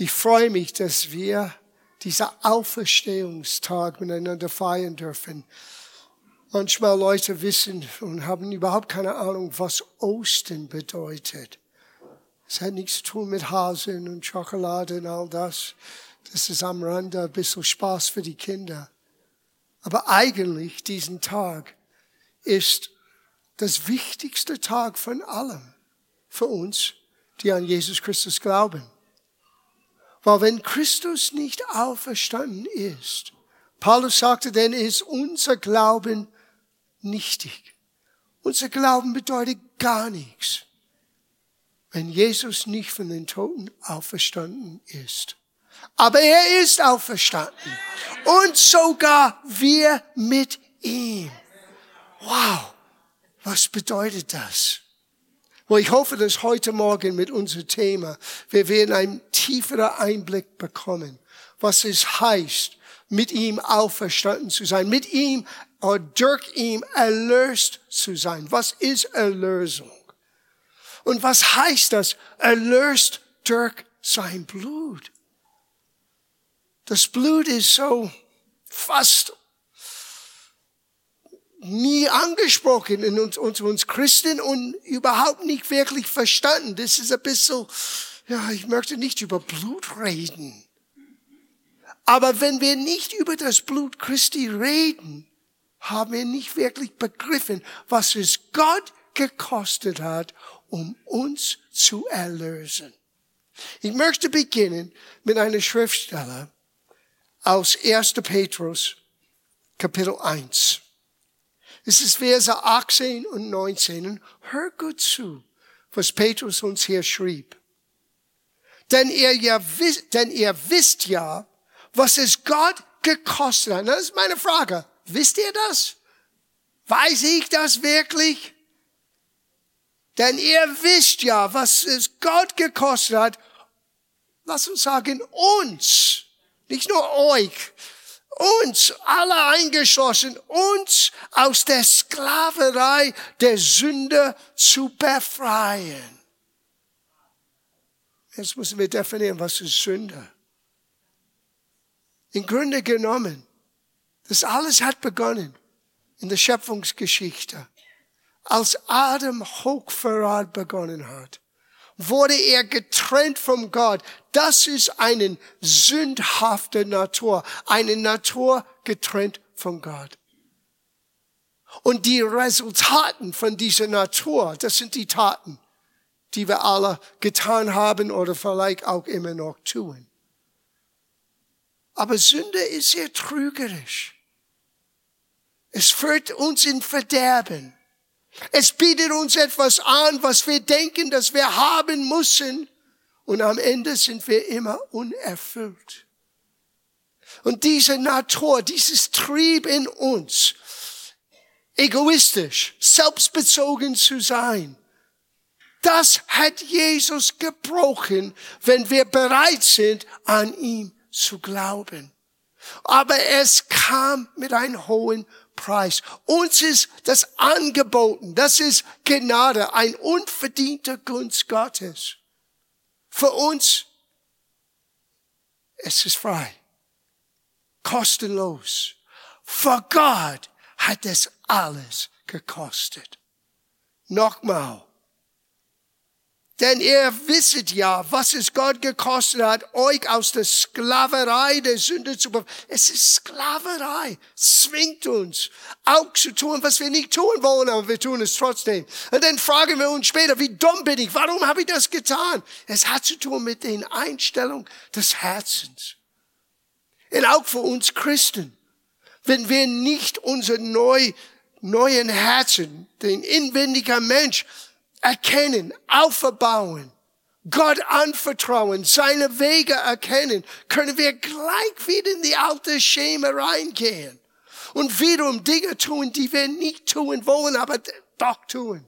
Ich freue mich, dass wir dieser Auferstehungstag miteinander feiern dürfen. Manchmal Leute wissen und haben überhaupt keine Ahnung, was Ostern bedeutet. Es hat nichts zu tun mit Hasen und Schokolade und all das. Das ist am Rande ein bisschen Spaß für die Kinder. Aber eigentlich diesen Tag ist das wichtigste Tag von allem für uns, die an Jesus Christus glauben. Weil wenn Christus nicht auferstanden ist, Paulus sagte, denn ist unser Glauben nichtig. Unser Glauben bedeutet gar nichts, wenn Jesus nicht von den Toten auferstanden ist. Aber er ist auferstanden. Und sogar wir mit ihm. Wow. Was bedeutet das? Well, ich hoffe, dass heute Morgen mit unserem Thema wir werden einen tieferen Einblick bekommen, was es heißt, mit ihm auferstanden zu sein, mit ihm oder durch ihm erlöst zu sein. Was ist Erlösung? Und was heißt das? Erlöst durch sein Blut. Das Blut ist so fast nie angesprochen in uns, uns, uns Christen und überhaupt nicht wirklich verstanden. Das ist ein bisschen, ja, ich möchte nicht über Blut reden. Aber wenn wir nicht über das Blut Christi reden, haben wir nicht wirklich begriffen, was es Gott gekostet hat, um uns zu erlösen. Ich möchte beginnen mit einer Schriftstelle aus 1. Petrus, Kapitel 1. Es ist Verse 18 und 19. Und hör gut zu, was Petrus uns hier schrieb. Denn ihr, ja, denn ihr wisst ja, was es Gott gekostet hat. Das ist meine Frage. Wisst ihr das? Weiß ich das wirklich? Denn ihr wisst ja, was es Gott gekostet hat. Lass uns sagen, uns. Nicht nur euch, uns alle eingeschlossen, uns aus der Sklaverei der Sünde zu befreien. Jetzt müssen wir definieren, was ist Sünde. Im Grunde genommen, das alles hat begonnen in der Schöpfungsgeschichte. Als Adam Hochverrat begonnen hat, wurde er getrennt vom Gott. Das ist eine sündhafte Natur, eine Natur getrennt von Gott. Und die Resultaten von dieser Natur, das sind die Taten, die wir alle getan haben oder vielleicht auch immer noch tun. Aber Sünde ist sehr trügerisch. Es führt uns in Verderben. Es bietet uns etwas an, was wir denken, dass wir haben müssen. Und am Ende sind wir immer unerfüllt. Und diese Natur, dieses Trieb in uns, egoistisch, selbstbezogen zu sein, das hat Jesus gebrochen, wenn wir bereit sind, an ihm zu glauben. Aber es kam mit einem hohen Preis. Uns ist das angeboten. Das ist Gnade, ein unverdienter Gunst Gottes. Für uns, es ist frei. Kostenlos. Für Gott hat es alles gekostet. Nochmal. Denn ihr wisset ja, was es Gott gekostet hat, euch aus der Sklaverei der Sünde zu befreien. Es ist Sklaverei. Zwingt uns, auch zu tun, was wir nicht tun wollen, aber wir tun es trotzdem. Und dann fragen wir uns später, wie dumm bin ich? Warum habe ich das getan? Es hat zu tun mit den Einstellungen des Herzens. Und auch für uns Christen. Wenn wir nicht unser neu, neuen Herzen, den inwendigen Mensch, erkennen, aufbauen, Gott anvertrauen, seine Wege erkennen, können wir gleich wieder in die alte Schema reingehen und wiederum Dinge tun, die wir nicht tun wollen, aber doch tun.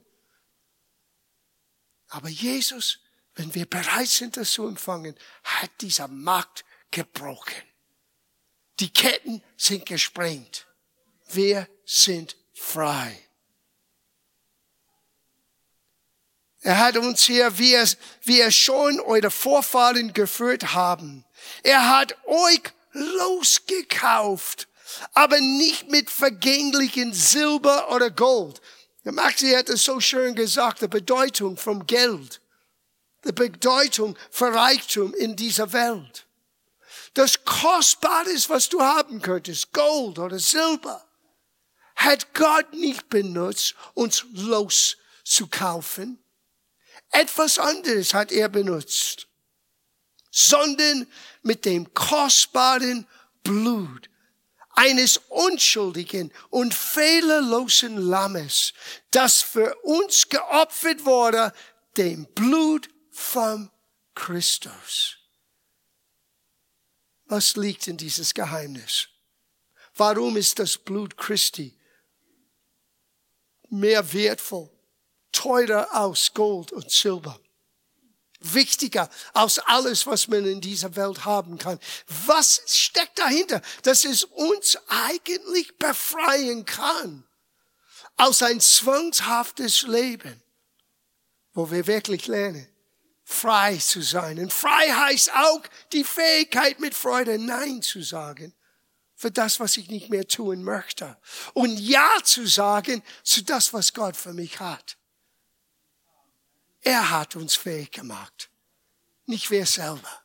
Aber Jesus, wenn wir bereit sind, das zu empfangen, hat dieser Macht gebrochen. Die Ketten sind gesprengt. Wir sind frei. Er hat uns hier, wie er, wie er schon eure Vorfahren geführt haben. Er hat euch losgekauft, aber nicht mit vergänglichen Silber oder Gold. Der Maxi hat es so schön gesagt, die Bedeutung vom Geld, die Bedeutung für Reichtum in dieser Welt. Das Kostbares, was du haben könntest, Gold oder Silber, hat Gott nicht benutzt, uns loszukaufen. Etwas anderes hat er benutzt, sondern mit dem kostbaren Blut eines unschuldigen und fehlerlosen Lammes, das für uns geopfert wurde, dem Blut vom Christus. Was liegt in dieses Geheimnis? Warum ist das Blut Christi mehr wertvoll, teurer als Gold und Silber? wichtiger als alles, was man in dieser Welt haben kann. Was steckt dahinter, dass es uns eigentlich befreien kann aus ein zwangshaftes Leben, wo wir wirklich lernen, frei zu sein. Und frei heißt auch die Fähigkeit, mit Freude Nein zu sagen für das, was ich nicht mehr tun möchte. Und Ja zu sagen zu das, was Gott für mich hat. Er hat uns fähig gemacht, nicht wir selber.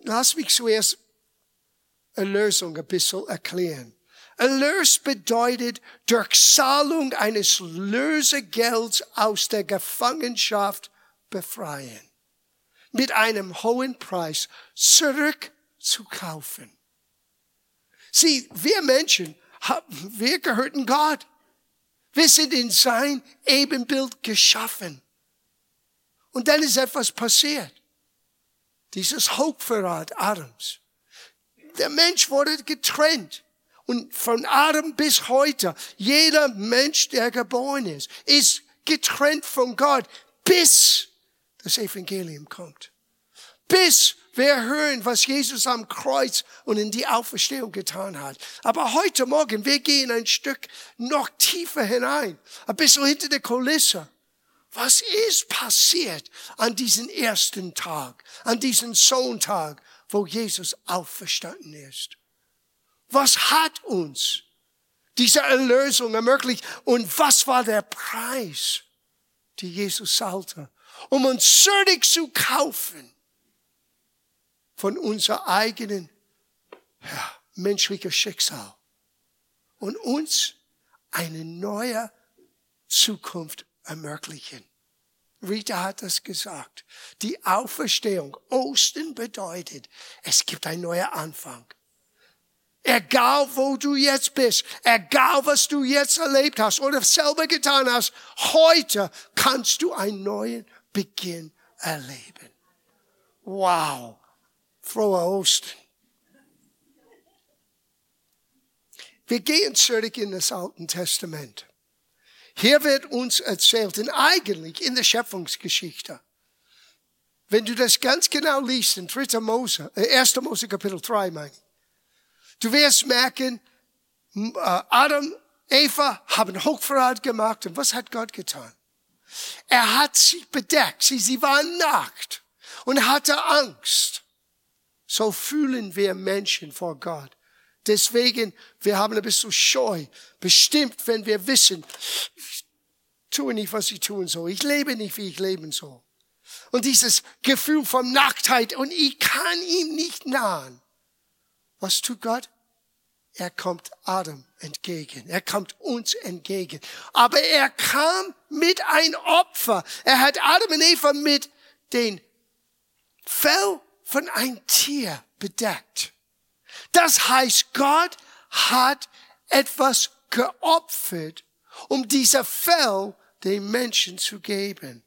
Lass mich zuerst Erlösung ein bisschen erklären. Erlös bedeutet Durchzahlung eines Lösegelds aus der Gefangenschaft befreien. Mit einem hohen Preis zurückzukaufen. Sieh, wir Menschen, wir gehörten Gott. Wir sind in sein Ebenbild geschaffen. Und dann ist etwas passiert. Dieses Hochverrat Adams. Der Mensch wurde getrennt. Und von Adam bis heute, jeder Mensch, der geboren ist, ist getrennt von Gott, bis das Evangelium kommt. Bis wir hören, was Jesus am Kreuz und in die Auferstehung getan hat. Aber heute Morgen, wir gehen ein Stück noch tiefer hinein, ein bisschen hinter der Kulisse. Was ist passiert an diesem ersten Tag, an diesem Sonntag, wo Jesus auferstanden ist? Was hat uns diese Erlösung ermöglicht und was war der Preis, die Jesus zahlte, um uns zurück zu kaufen? Von unser eigenen ja, menschlicher Schicksal und uns eine neue Zukunft ermöglichen. Rita hat das gesagt. Die Auferstehung, Osten bedeutet, es gibt ein neuer Anfang. Egal wo du jetzt bist, egal was du jetzt erlebt hast oder selber getan hast, heute kannst du einen neuen Beginn erleben. Wow frohe Ostern. Wir gehen zurück in das Alte Testament. Hier wird uns erzählt, und eigentlich in der Schöpfungsgeschichte, wenn du das ganz genau liest in 3. Mose, äh, 1. Mose Kapitel 3, meine du wirst merken, äh, Adam, Eva haben Hochverrat gemacht und was hat Gott getan? Er hat sich bedeckt, sie, sie waren nackt und hatte Angst. So fühlen wir Menschen vor Gott. Deswegen, wir haben ein bisschen Scheu. Bestimmt, wenn wir wissen, ich tue nicht, was ich tun soll. Ich lebe nicht, wie ich leben soll. Und dieses Gefühl von Nacktheit und ich kann ihm nicht nahen. Was tut Gott? Er kommt Adam entgegen. Er kommt uns entgegen. Aber er kam mit ein Opfer. Er hat Adam und Eva mit den Fell von ein Tier bedeckt. Das heißt, Gott hat etwas geopfert, um dieser Fell den Menschen zu geben.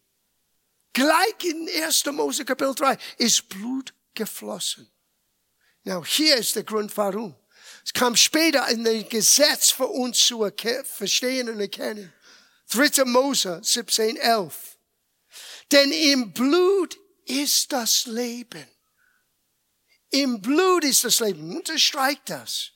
Gleich in 1. Mose Kapitel 3 ist Blut geflossen. Now, hier ist der Grund, warum. Es kam später in dem Gesetz für uns zu verstehen und erkennen. 3. Mose 17, 11. Denn im Blut ist das Leben. Im Blut ist das Leben. Unterstreicht das.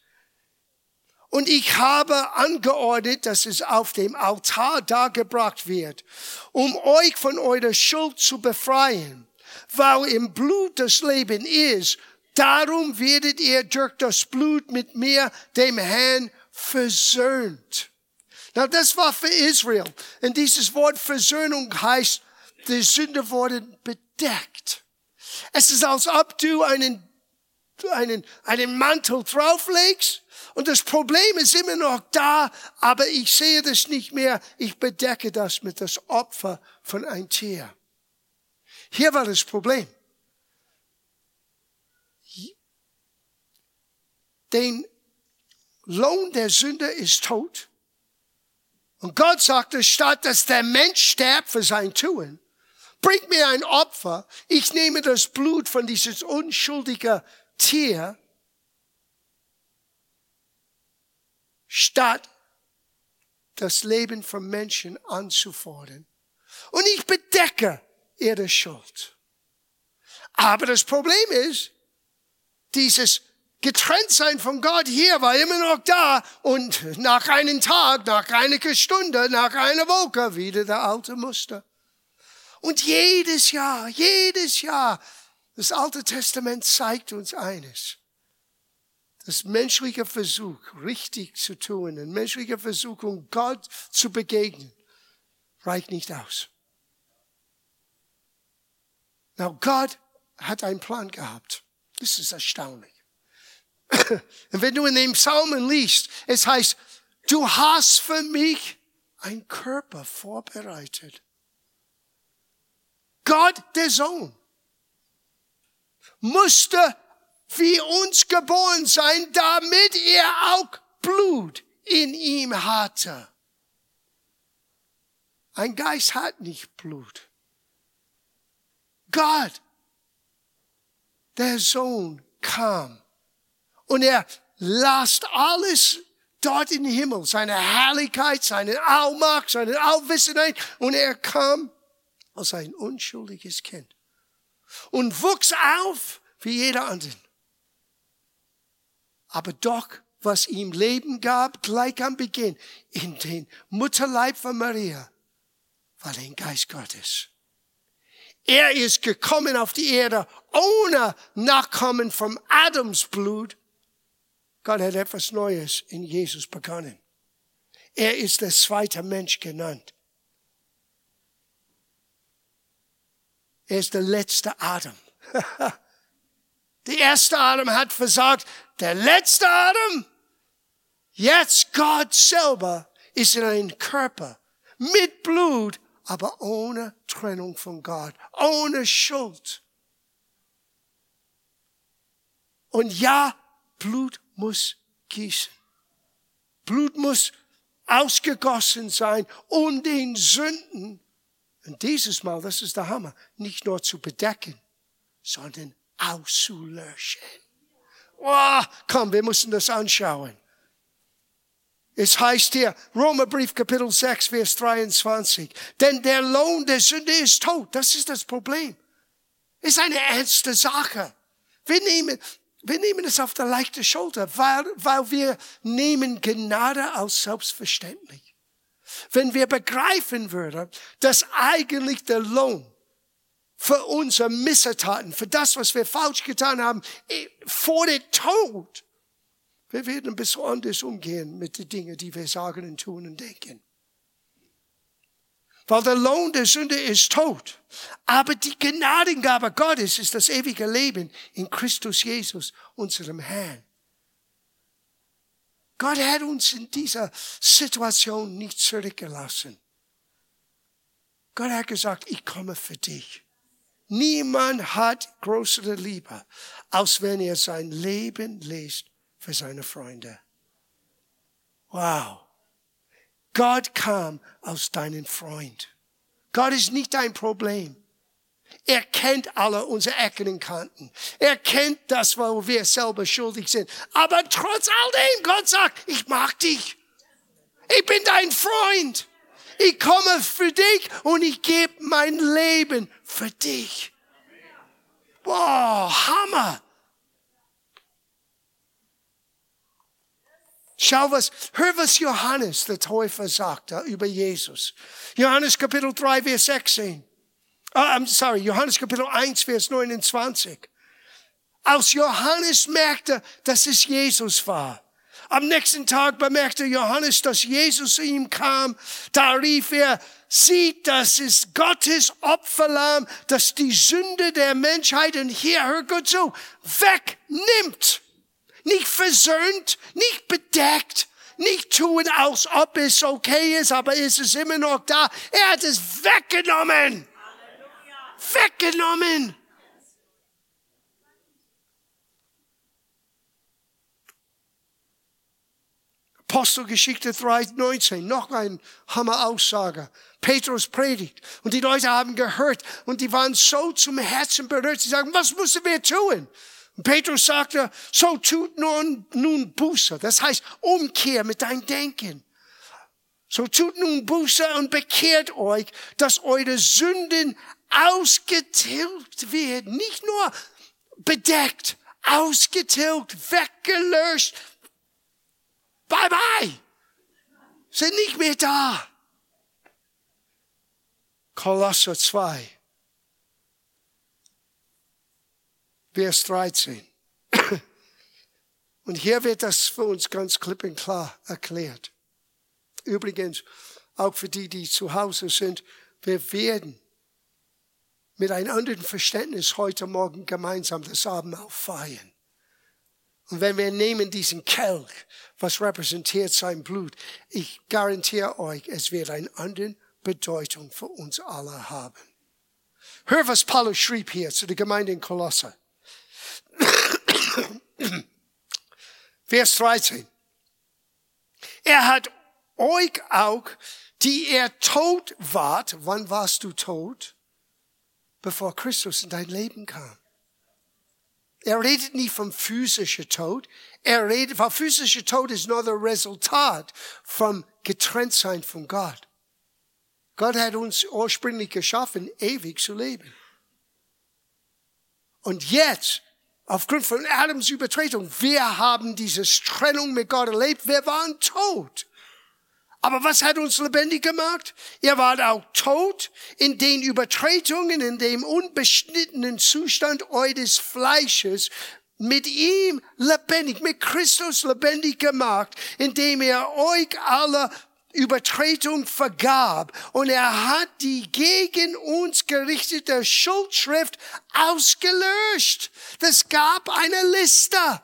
Und ich habe angeordnet, dass es auf dem Altar dargebracht wird, um euch von eurer Schuld zu befreien. Weil im Blut das Leben ist, darum werdet ihr durch das Blut mit mir, dem Herrn, versöhnt. Na, das war für Israel. Und dieses Wort Versöhnung heißt, die Sünde wurden bedeckt. Es ist, als ob du einen, einen, einen Mantel drauflegst und das Problem ist immer noch da, aber ich sehe das nicht mehr. Ich bedecke das mit das Opfer von ein Tier. Hier war das Problem. Den Lohn der Sünde ist tot. Und Gott sagte, statt dass der Mensch sterbt für sein Tun, bringt mir ein Opfer. Ich nehme das Blut von dieses unschuldigen Tier statt das Leben von Menschen anzufordern. Und ich bedecke ihre Schuld. Aber das Problem ist, dieses Getrenntsein von Gott hier war immer noch da und nach einem Tag, nach einer Stunde, nach einer Woche wieder der alte Muster. Und jedes Jahr, jedes Jahr, das Alte Testament zeigt uns eines das menschliche Versuch, richtig zu tun, ein menschlicher Versuch, um Gott zu begegnen, reicht nicht aus. Now, Gott hat einen Plan gehabt. Das ist erstaunlich. Und wenn du in den Psalmen liest, es heißt, du hast für mich ein Körper vorbereitet. Gott, der Sohn, musste wie uns geboren sein, damit er auch Blut in ihm hatte. Ein Geist hat nicht Blut. Gott, der Sohn, kam und er lasst alles dort im Himmel, seine Herrlichkeit, seine Allmacht, seine Allwissenheit und er kam als ein unschuldiges Kind und wuchs auf wie jeder andere aber doch, was ihm Leben gab, gleich am Beginn, in den Mutterleib von Maria, war der Geist Gottes. Er ist gekommen auf die Erde ohne Nachkommen vom Adams Blut. Gott hat etwas Neues in Jesus begonnen. Er ist der zweite Mensch genannt. Er ist der letzte Adam. Der erste Adam hat versagt. Der letzte Adam, jetzt Gott selber, ist in einem Körper mit Blut, aber ohne Trennung von Gott, ohne Schuld. Und ja, Blut muss gießen. Blut muss ausgegossen sein, um den Sünden, und dieses Mal, das ist der Hammer, nicht nur zu bedecken, sondern auszulöschen. Oh, komm, wir müssen das anschauen. Es heißt hier, Romerbrief Kapitel 6, Vers 23, denn der Lohn der Sünde ist tot. Das ist das Problem. Ist eine ernste Sache. Wir nehmen, wir nehmen es auf der leichten Schulter, weil, weil wir nehmen Gnade als selbstverständlich. Wenn wir begreifen würden, dass eigentlich der Lohn für unsere Missetaten, für das, was wir falsch getan haben, eh, vor dem Tod. Wir werden anders umgehen mit den Dingen, die wir sagen und tun und denken. Weil der Lohn der Sünde ist tot. Aber die Gnadengabe Gottes ist das ewige Leben in Christus Jesus, unserem Herrn. Gott hat uns in dieser Situation nicht zurückgelassen. Gott hat gesagt, ich komme für dich. Niemand hat größere Liebe, als wenn er sein Leben lässt für seine Freunde. Wow. Gott kam aus deinem Freund. Gott ist nicht dein Problem. Er kennt alle unsere Ecken und Kanten. Er kennt das, wo wir selber schuldig sind. Aber trotz all dem, Gott sagt, ich mag dich. Ich bin dein Freund. Ich komme für dich und ich gebe mein Leben für dich. Boah, Hammer. Schau was, hör was Johannes, der Täufer, sagte über Jesus. Johannes Kapitel 3, Vers 16. Uh, I'm sorry, Johannes Kapitel 1, Vers 29. Als Johannes merkte, dass es Jesus war, am nächsten Tag bemerkte Johannes, dass Jesus zu ihm kam. Da rief er, sieht, das ist Gottes Opferlamm, das die Sünde der Menschheit, und hier, hör gut zu, wegnimmt. Nicht versöhnt, nicht bedeckt, nicht tun, als ob es okay ist, aber es ist immer noch da. Er hat es weggenommen. Weggenommen. Apostelgeschichte 3,19, noch ein Hammer-Aussage. Petrus predigt. Und die Leute haben gehört und die waren so zum Herzen berührt. Sie sagen, was müssen wir tun? Und Petrus sagte, so tut nun, nun Buße. Das heißt, Umkehr mit deinem Denken. So tut nun Buße und bekehrt euch, dass eure Sünden ausgetilgt werden. Nicht nur bedeckt, ausgetilgt, weggelöscht, Bye bye. Sind nicht mehr da. Kolosser 2. Vers 13. Und hier wird das für uns ganz klipp und klar erklärt. Übrigens, auch für die, die zu Hause sind, wir werden mit einem anderen Verständnis heute Morgen gemeinsam das Abendmahl feiern. Und wenn wir nehmen diesen Kelch, was repräsentiert sein Blut, ich garantiere euch, es wird eine andere Bedeutung für uns alle haben. Hör, was Paulus schrieb hier zu der Gemeinde in Kolosse. Vers 13. Er hat euch auch, die er tot wart, wann warst du tot? Bevor Christus in dein Leben kam. Er redet nicht vom physischen Tod. Er redet, weil physischer Tod ist nur das Resultat vom Getrenntsein von Gott. Gott hat uns ursprünglich geschaffen, ewig zu leben. Und jetzt, aufgrund von Adams Übertretung, wir haben diese Trennung mit Gott erlebt. Wir waren tot. Aber was hat uns lebendig gemacht? Ihr wart auch tot in den Übertretungen, in dem unbeschnittenen Zustand eures Fleisches, mit ihm lebendig, mit Christus lebendig gemacht, indem er euch alle Übertretung vergab und er hat die gegen uns gerichtete Schuldschrift ausgelöscht. Das gab eine Liste.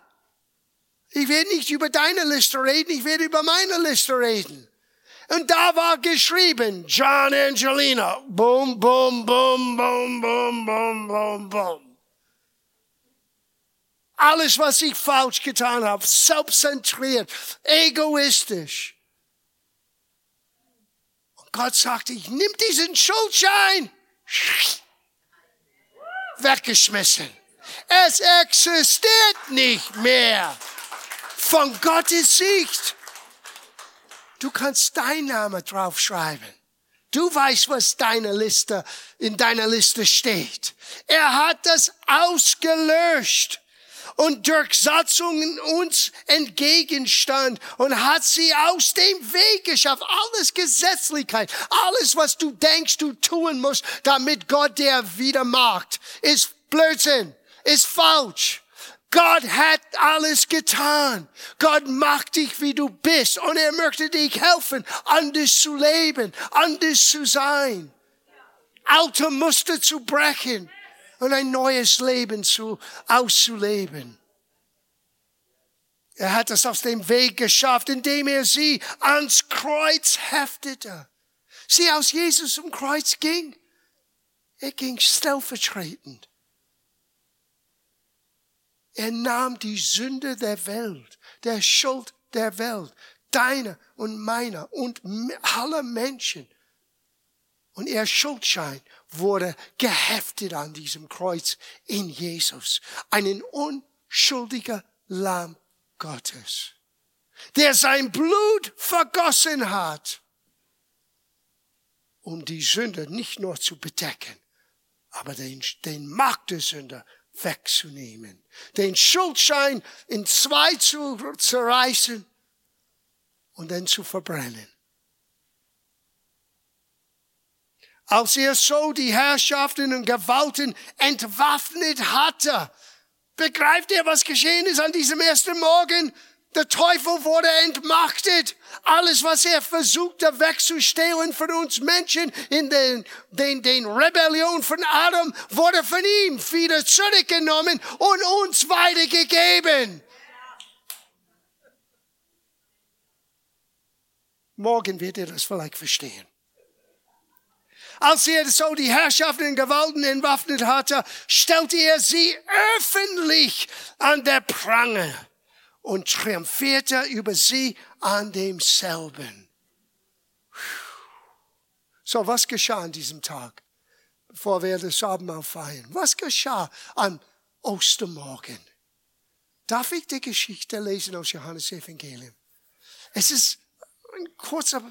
Ich werde nicht über deine Liste reden, ich werde über meine Liste reden. Und da war geschrieben, John Angelina. Boom, boom, boom, boom, boom, boom, boom, boom. Alles, was ich falsch getan habe, selbstzentriert, egoistisch. Und Gott sagte, ich nimm diesen Schuldschein. Weggeschmissen. Es existiert nicht mehr. Von Gottes Sicht. Du kannst deinen Namen draufschreiben. Du weißt, was deine Liste, in deiner Liste steht. Er hat das ausgelöscht und durch Satzungen uns entgegenstand und hat sie aus dem Weg geschafft. Alles Gesetzlichkeit, alles, was du denkst, du tun musst, damit Gott dir wieder macht, ist Blödsinn, ist falsch. Gott hat alles getan. Gott macht dich, wie du bist. Und er möchte dich helfen, anders zu leben, anders zu sein. Alte Muster zu brechen und ein neues Leben zu, auszuleben. Er hat es aus dem Weg geschafft, indem er sie ans Kreuz heftete. Sie aus Jesus zum Kreuz ging. Er ging stellvertretend. Er nahm die Sünde der Welt, der Schuld der Welt, deiner und meiner und aller Menschen. Und ihr Schuldschein wurde geheftet an diesem Kreuz in Jesus. Einen unschuldiger Lamm Gottes, der sein Blut vergossen hat, um die Sünde nicht nur zu bedecken, aber den, den Macht der Sünde wegzunehmen, den Schuldschein in zwei zu zerreißen und dann zu verbrennen. Als er so die Herrschaften und Gewalten entwaffnet hatte, begreift er, was geschehen ist an diesem ersten Morgen? Der Teufel wurde entmachtet. Alles, was er versuchte wegzustehlen von uns Menschen in den, den, den Rebellion von Adam, wurde von ihm wieder zurückgenommen und uns weitergegeben. Morgen wird er das vielleicht verstehen. Als er so die Herrschaften und Gewalten entwaffnet hatte, stellte er sie öffentlich an der Prange und triumphierte über sie an demselben. So, was geschah an diesem Tag, bevor wir das Abendmahl feiern? Was geschah am Ostermorgen? Darf ich die Geschichte lesen aus Johannes Evangelium? Es ist ein kurzer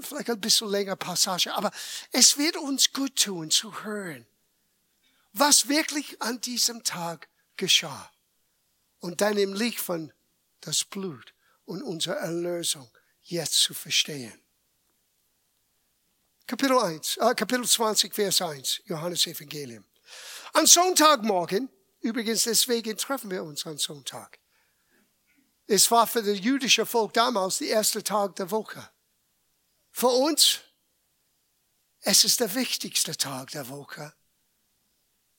vielleicht ein bisschen länger Passage, aber es wird uns gut tun zu hören, was wirklich an diesem Tag geschah. Und dann im Licht von das Blut und unsere Erlösung jetzt zu verstehen. Kapitel 1, äh, Kapitel 20, Vers 1, Johannes Evangelium. Am Sonntagmorgen, übrigens deswegen treffen wir uns am Sonntag. Es war für das jüdische Volk damals der erste Tag der Woche. Für uns, es ist der wichtigste Tag der Woche,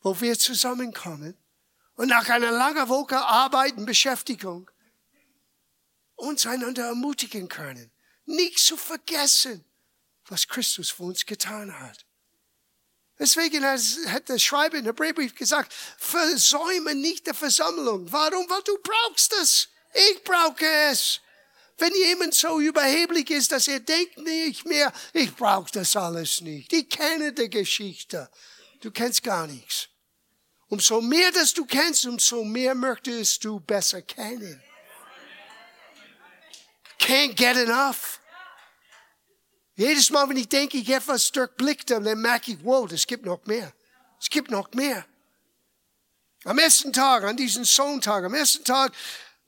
wo wir zusammenkommen und nach einer langen Woche Arbeit und Beschäftigung uns einander ermutigen können, nicht zu vergessen, was Christus für uns getan hat. Deswegen hat der Schreiber in der Brief gesagt, versäume nicht die Versammlung. Warum? Weil du brauchst es. Ich brauche es. Wenn jemand so überheblich ist, dass er denkt nicht mehr, ich brauche das alles nicht. Ich kenne die Geschichte. Du kennst gar nichts. Umso mehr, dass du kennst, umso mehr möchtest du besser kennen. Can't get enough. Jedes Mal, wenn ich denke, ich etwas durchblicke, dann merke ich, wow, es gibt noch mehr. Es gibt noch mehr. Am ersten Tag, an diesem Sonntag, am ersten Tag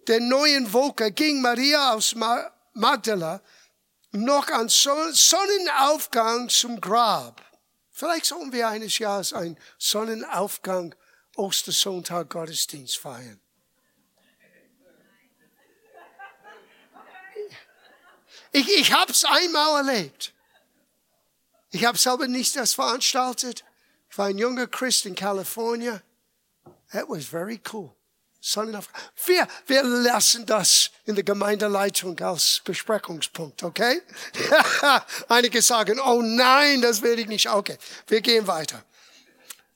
der neuen Woche ging Maria aus Magdala noch an Sonnenaufgang zum Grab. Vielleicht sollen wir eines Jahres einen Sonnenaufgang Ostersonntag Gottesdienst feiern. Ich, ich habe es einmal erlebt. Ich habe selber nicht das veranstaltet. Ich war ein junger Christ in Kalifornien. It was very cool. Wir, wir lassen das in der Gemeindeleitung als Besprechungspunkt, okay? Einige sagen, oh nein, das will ich nicht. Okay, wir gehen weiter.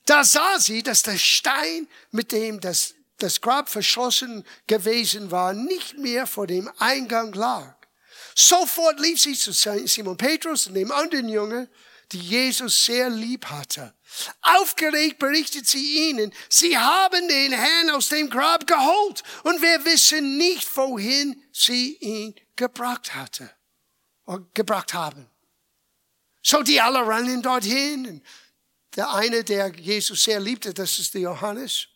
Da sah sie, dass der Stein, mit dem das, das Grab verschlossen gewesen war, nicht mehr vor dem Eingang lag. Sofort lief sie zu Simon Petrus und dem anderen Jungen, die Jesus sehr lieb hatte. Aufgeregt berichtet sie ihnen, sie haben den Herrn aus dem Grab geholt und wir wissen nicht, wohin sie ihn gebracht hatte, oder gebracht haben. So die alle rennen dorthin. Der eine, der Jesus sehr liebte, das ist der Johannes.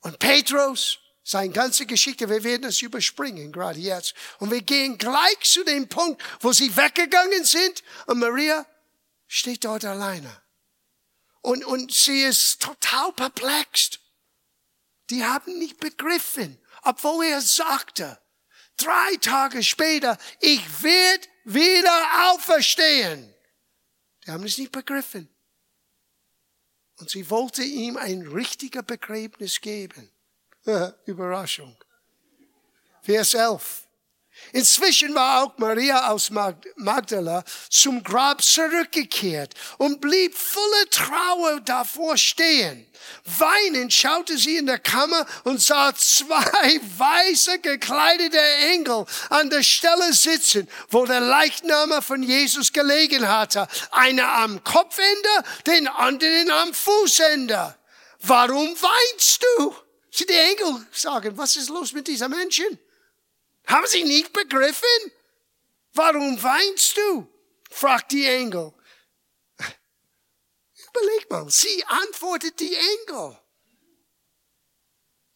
Und Petrus, seine ganze Geschichte, wir werden es überspringen, gerade jetzt. Und wir gehen gleich zu dem Punkt, wo sie weggegangen sind und Maria steht dort alleine. Und, und sie ist total perplex. Die haben nicht begriffen, obwohl er sagte, drei Tage später, ich werde wieder auferstehen. Die haben es nicht begriffen. Und sie wollte ihm ein richtiger Begräbnis geben. Überraschung. Vers 11. Inzwischen war auch Maria aus Magdala zum Grab zurückgekehrt und blieb voller Trauer davor stehen. Weinend schaute sie in der Kammer und sah zwei weiße gekleidete Engel an der Stelle sitzen, wo der Leichname von Jesus gelegen hatte. Einer am Kopfende, den anderen am Fußende. Warum weinst du? Die Engel sagen, was ist los mit dieser Menschen? Haben sie nicht begriffen? Warum weinst du? fragt die Engel. Überleg mal, sie antwortet die Engel.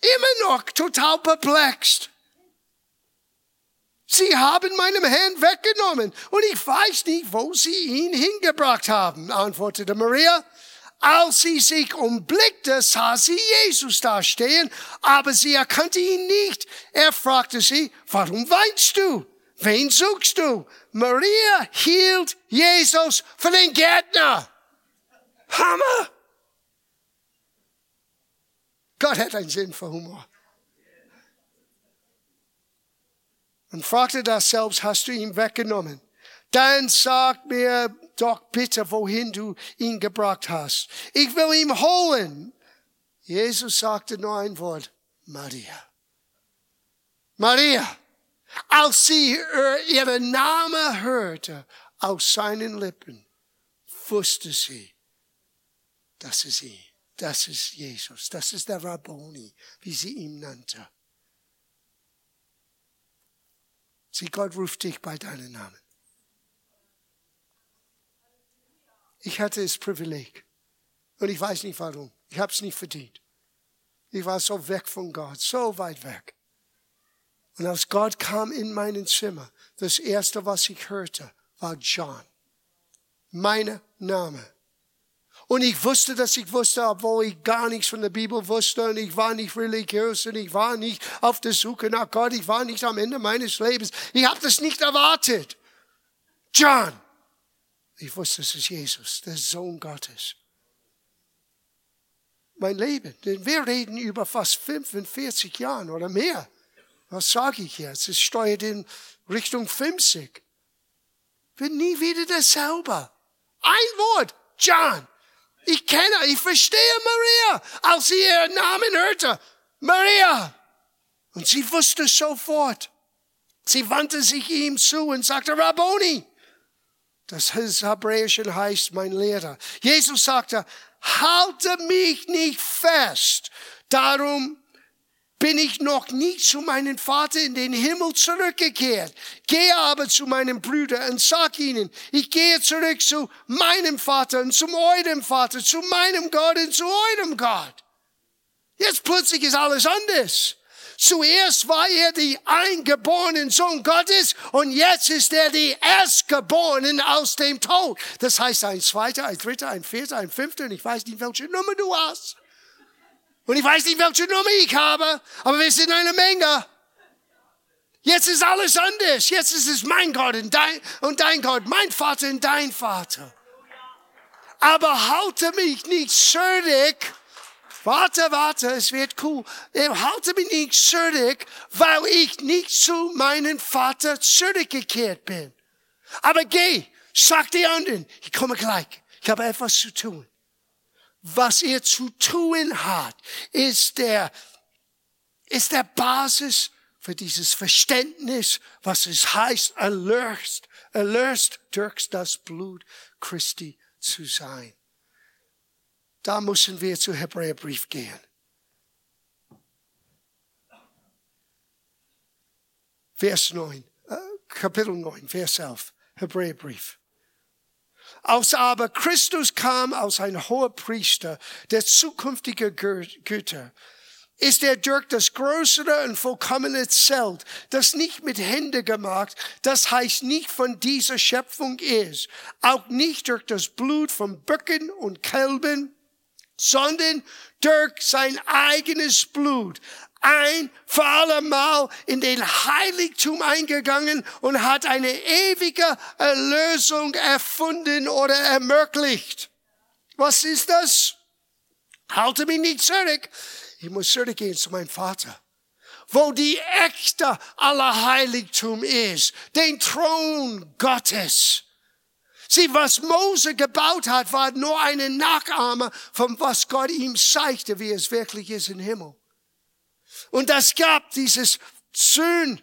Immer noch total perplex. Sie haben meinem Herrn weggenommen und ich weiß nicht, wo sie ihn hingebracht haben, antwortete Maria. Als sie sich umblickte, sah sie Jesus da stehen, aber sie erkannte ihn nicht. Er fragte sie, warum weinst du? Wen suchst du? Maria hielt Jesus für den Gärtner. Hammer! Gott hat einen Sinn für Humor. und fragte das selbst, hast du ihn weggenommen? Dann sag mir doch bitte, wohin du ihn gebracht hast. Ich will ihn holen. Jesus sagte nur ein Wort, Maria. Maria. Als sie ihren Namen hörte aus seinen Lippen, wusste sie, das ist sie, das ist Jesus, das ist der Rabboni, wie sie ihn nannte. Sieh, Gott ruft dich bei deinem Namen. Ich hatte das Privileg. Und ich weiß nicht warum. Ich habe es nicht verdient. Ich war so weg von Gott, so weit weg. Und als Gott kam in mein Zimmer, das erste, was ich hörte, war John. Mein Name. Und ich wusste, dass ich wusste, obwohl ich gar nichts von der Bibel wusste und ich war nicht religiös und ich war nicht auf der Suche nach Gott, ich war nicht am Ende meines Lebens. Ich habe das nicht erwartet. John. Ich wusste, es ist Jesus, der Sohn Gottes. Mein Leben, denn wir reden über fast 45 Jahre oder mehr. Was sage ich jetzt? Es steuert in Richtung 50. Bin nie wieder dasselbe. Ein Wort, John. Ich kenne, ich verstehe Maria, als sie ihren Namen hörte. Maria. Und sie wusste sofort. Sie wandte sich ihm zu und sagte, Rabboni. Das Hebräische heißt mein Lehrer. Jesus sagte, halte mich nicht fest. Darum bin ich noch nie zu meinem Vater in den Himmel zurückgekehrt. Gehe aber zu meinen Brüdern und sag ihnen, ich gehe zurück zu meinem Vater und zu eurem Vater, zu meinem Gott und zu eurem Gott. Jetzt plötzlich ist alles anders. Zuerst war er die eingeborene Sohn Gottes und jetzt ist er die Erstgeborene aus dem Tod. Das heißt ein zweiter, ein dritter, ein vierter, ein fünfter und ich weiß nicht, welche Nummer du hast. Und ich weiß nicht, welche Nummer ich habe, aber wir sind eine Menge. Jetzt ist alles anders. Jetzt ist es mein Gott und dein, und dein Gott, mein Vater und dein Vater. Aber halte mich nicht schuldig. Warte, warte, es wird cool. Halte mich nicht schuldig, weil ich nicht zu meinem Vater zurückgekehrt bin. Aber geh, sag die anderen, ich komme gleich. Ich habe etwas zu tun was er zu tun hat, ist der, ist der Basis für dieses Verständnis, was es heißt, erlöst, erlöst durch das Blut Christi zu sein. Da müssen wir zu Hebräerbrief gehen. Vers 9, äh, Kapitel 9, Vers 11, Hebräerbrief. Als aber Christus kam als ein hoher Priester der zukünftige Güter, ist er durch das größere und vollkommene Zelt, das nicht mit Hände gemacht, das heißt nicht von dieser Schöpfung ist, auch nicht durch das Blut von Böcken und Kälben, sondern durch sein eigenes Blut ein für allemal in den Heiligtum eingegangen und hat eine ewige Erlösung erfunden oder ermöglicht. Was ist das? Halte mich nicht zurück. Ich muss zurückgehen zu meinem Vater wo die echte Allerheiligtum ist, den Thron Gottes. Sieh, was Mose gebaut hat, war nur eine Nachahme von was Gott ihm zeigte, wie es wirklich ist im Himmel. Und es gab dieses Sühn,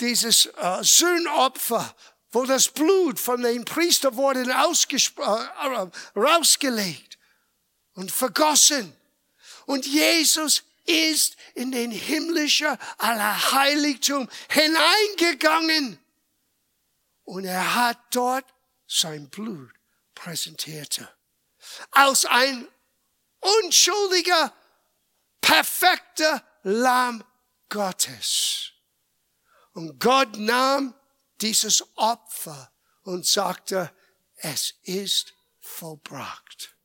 dieses äh, Sühnopfer, wo das Blut von den Priester wurde äh, rausgelegt und vergossen. Und Jesus ist in den himmlischen Allerheiligtum hineingegangen. Und er hat dort sein Blut präsentierte. Als ein unschuldiger, perfekter Lamm Gottes. Und Gott nahm dieses Opfer und sagte, es ist vollbracht.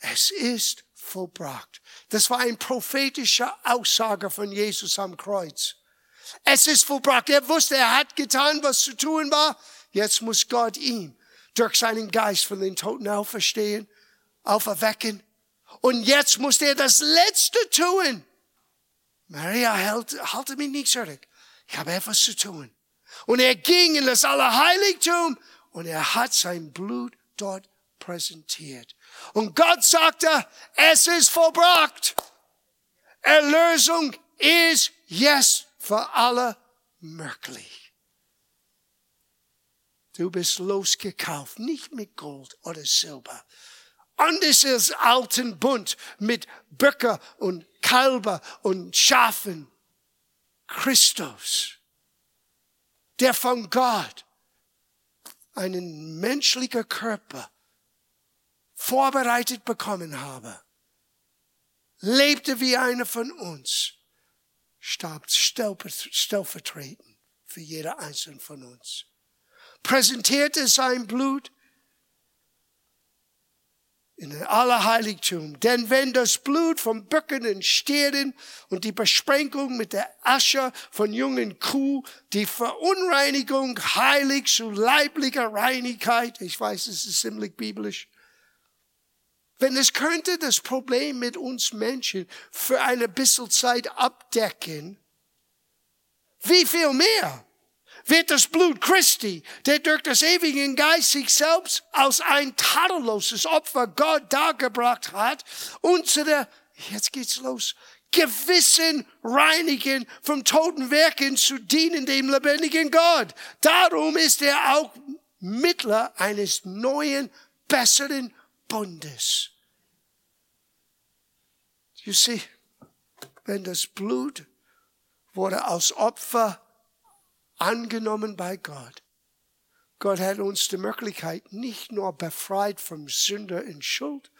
Es ist vollbracht. Das war eine prophetische Aussage von Jesus am Kreuz. Es ist vollbracht. Er wusste, er hat getan, was zu tun war. Jetzt muss Gott ihm durch seinen Geist von den Toten auferstehen, auferwecken. Und jetzt muss er das Letzte tun. Maria, halt, halte mich nicht zurück. Ich habe etwas zu tun. Und er ging in das Allerheiligtum und er hat sein Blut dort präsentiert. Und Gott sagte, es ist vollbracht. Erlösung ist jetzt für alle möglich. Du bist losgekauft, nicht mit Gold oder Silber. Anders als alten Bund mit Böcker und Kalber und Schafen. Christus, der von Gott einen menschlichen Körper vorbereitet bekommen habe, lebte wie einer von uns, starb stellvertretend für jeder einzelne von uns, präsentierte sein Blut in den Allerheiligtum. Denn wenn das Blut von Böcken und Stieren und die Besprenkung mit der Asche von jungen Kuh die Verunreinigung heilig zu leiblicher Reinigkeit, ich weiß, es ist ziemlich biblisch, wenn es könnte das Problem mit uns Menschen für eine bisschen Zeit abdecken, wie viel mehr wird das Blut Christi, der durch das ewige Geist sich selbst als ein tadelloses Opfer Gott dargebracht hat, unsere, jetzt geht's los, Gewissen reinigen, vom toten Werken zu dienen dem lebendigen Gott. Darum ist er auch Mittler eines neuen, besseren Bundes. You see, wenn das Blut wurde als Opfer angenommen bei Gott. Gott hat uns die Möglichkeit nicht nur befreit vom Sünder und Schuld,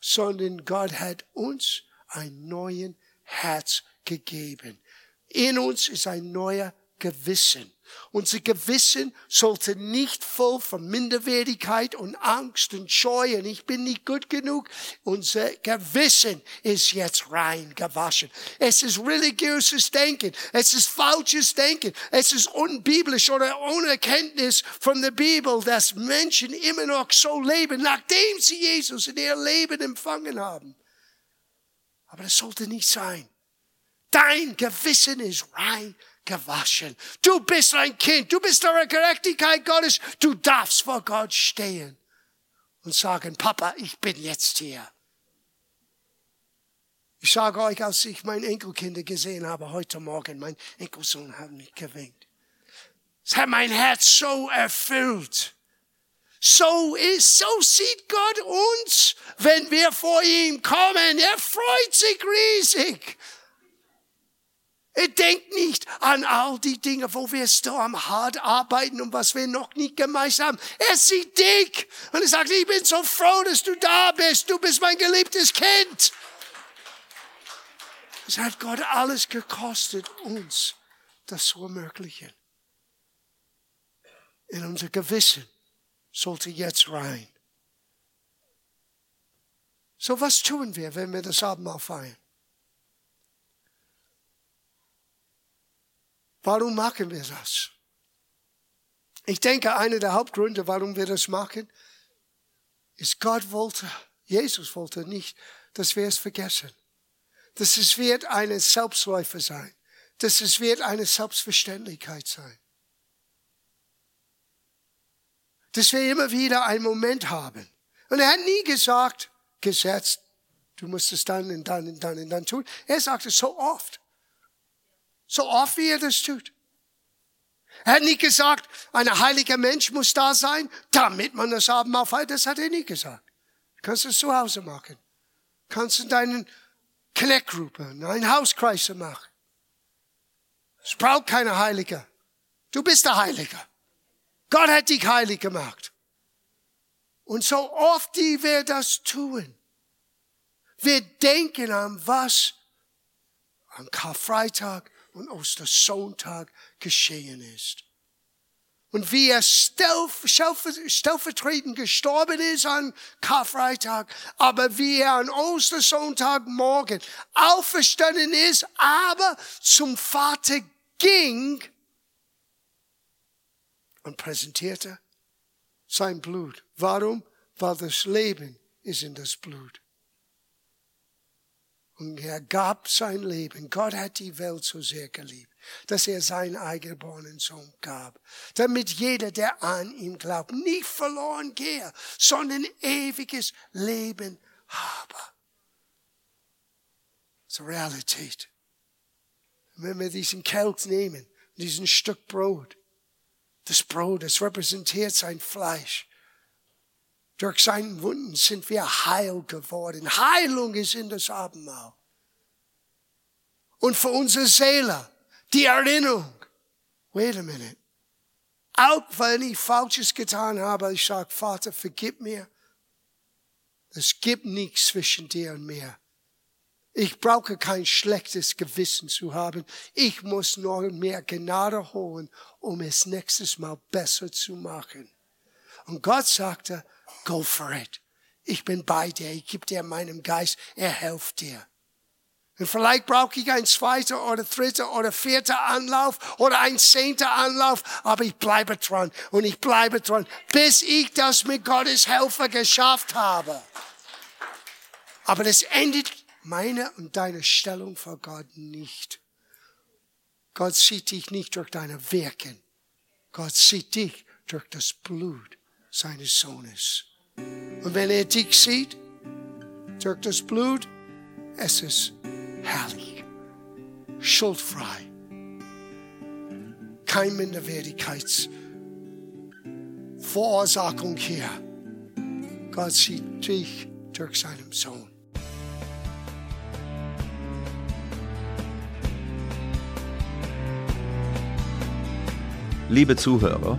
sondern Gott hat uns ein neuen Herz gegeben. In uns ist ein neuer Gewissen. Unser Gewissen sollte nicht voll von Minderwertigkeit und Angst und Scheu und ich bin nicht gut genug. Unser Gewissen ist jetzt rein gewaschen. Es ist religiöses Denken. Es ist falsches Denken. Es ist unbiblisch oder ohne Kenntnis von der Bibel, dass Menschen immer noch so leben, nachdem sie Jesus in ihr Leben empfangen haben. Aber das sollte nicht sein. Dein Gewissen ist rein gewaschen. Du bist ein Kind, du bist der Gerechtigkeit Gottes, du darfst vor Gott stehen und sagen, Papa, ich bin jetzt hier. Ich sage euch, als ich meine Enkelkinder gesehen habe heute Morgen, mein Enkelsohn hat mich gewinkt. Es hat mein Herz so erfüllt. So ist, so sieht Gott uns, wenn wir vor ihm kommen. Er freut sich riesig. Er denkt nicht an all die Dinge, wo wir so am hart arbeiten und was wir noch nicht gemeistert haben. Er sieht dich und er sagt, ich bin so froh, dass du da bist. Du bist mein geliebtes Kind. Es hat Gott alles gekostet, uns das zu ermöglichen. In unser Gewissen sollte jetzt rein. So was tun wir, wenn wir das Abendmahl feiern? Warum machen wir das? Ich denke, einer der Hauptgründe, warum wir das machen, ist, Gott wollte, Jesus wollte nicht, dass wir es vergessen. Dass es wird eine Selbstläufer sein. Dass es wird eine Selbstverständlichkeit sein. Dass wir immer wieder einen Moment haben. Und er hat nie gesagt, gesetzt, du musst es dann und dann und dann und dann tun. Er sagt es so oft. So oft wie er das tut. Er hat nicht gesagt, ein heiliger Mensch muss da sein, damit man das Abendmahl feiert. Das hat er nicht gesagt. Du kannst es zu Hause machen. Du kannst in deinen Connect-Gruppe, einen Hauskreis machen. Es braucht keine Heilige. Du bist der Heilige. Gott hat dich heilig gemacht. Und so oft die wir das tun, wir denken an was? Am Karfreitag, und Ostersonntag geschehen ist. Und wie er stellvertretend gestorben ist an Karfreitag, aber wie er an Ostersonntagmorgen auferstanden ist, aber zum Vater ging und präsentierte sein Blut. Warum? Weil das Leben ist in das Blut. Und er gab sein Leben. Gott hat die Welt so sehr geliebt, dass er seinen eingeborenen Sohn gab, damit jeder, der an ihn glaubt, nicht verloren gehe, sondern ewiges Leben habe. Das ist Realität. Wenn wir diesen Kelch nehmen, diesen Stück Brot, das Brot, das repräsentiert sein Fleisch. Durch seinen Wunden sind wir heil geworden. Heilung ist in das Abendmahl. Und für unsere Seele, die Erinnerung. Wait a minute. Auch wenn ich Falsches getan habe, ich sage, Vater, vergib mir. Es gibt nichts zwischen dir und mir. Ich brauche kein schlechtes Gewissen zu haben. Ich muss nur mehr Gnade holen, um es nächstes Mal besser zu machen. Und Gott sagte, go for it. Ich bin bei dir. Ich gebe dir meinem Geist. Er hilft dir. Und vielleicht brauche ich ein zweiter oder dritter oder vierter Anlauf oder ein zehnter Anlauf, aber ich bleibe dran und ich bleibe dran, bis ich das mit Gottes Helfer geschafft habe. Aber das endet meine und deine Stellung vor Gott nicht. Gott sieht dich nicht durch deine Werken. Gott sieht dich durch das Blut seines Sohnes. Und wenn er dich sieht, durch das Blut, es ist herrlich, schuldfrei, kein Minderwertigkeitsverursachung hier. Gott sieht dich durch seinen Sohn. Liebe Zuhörer,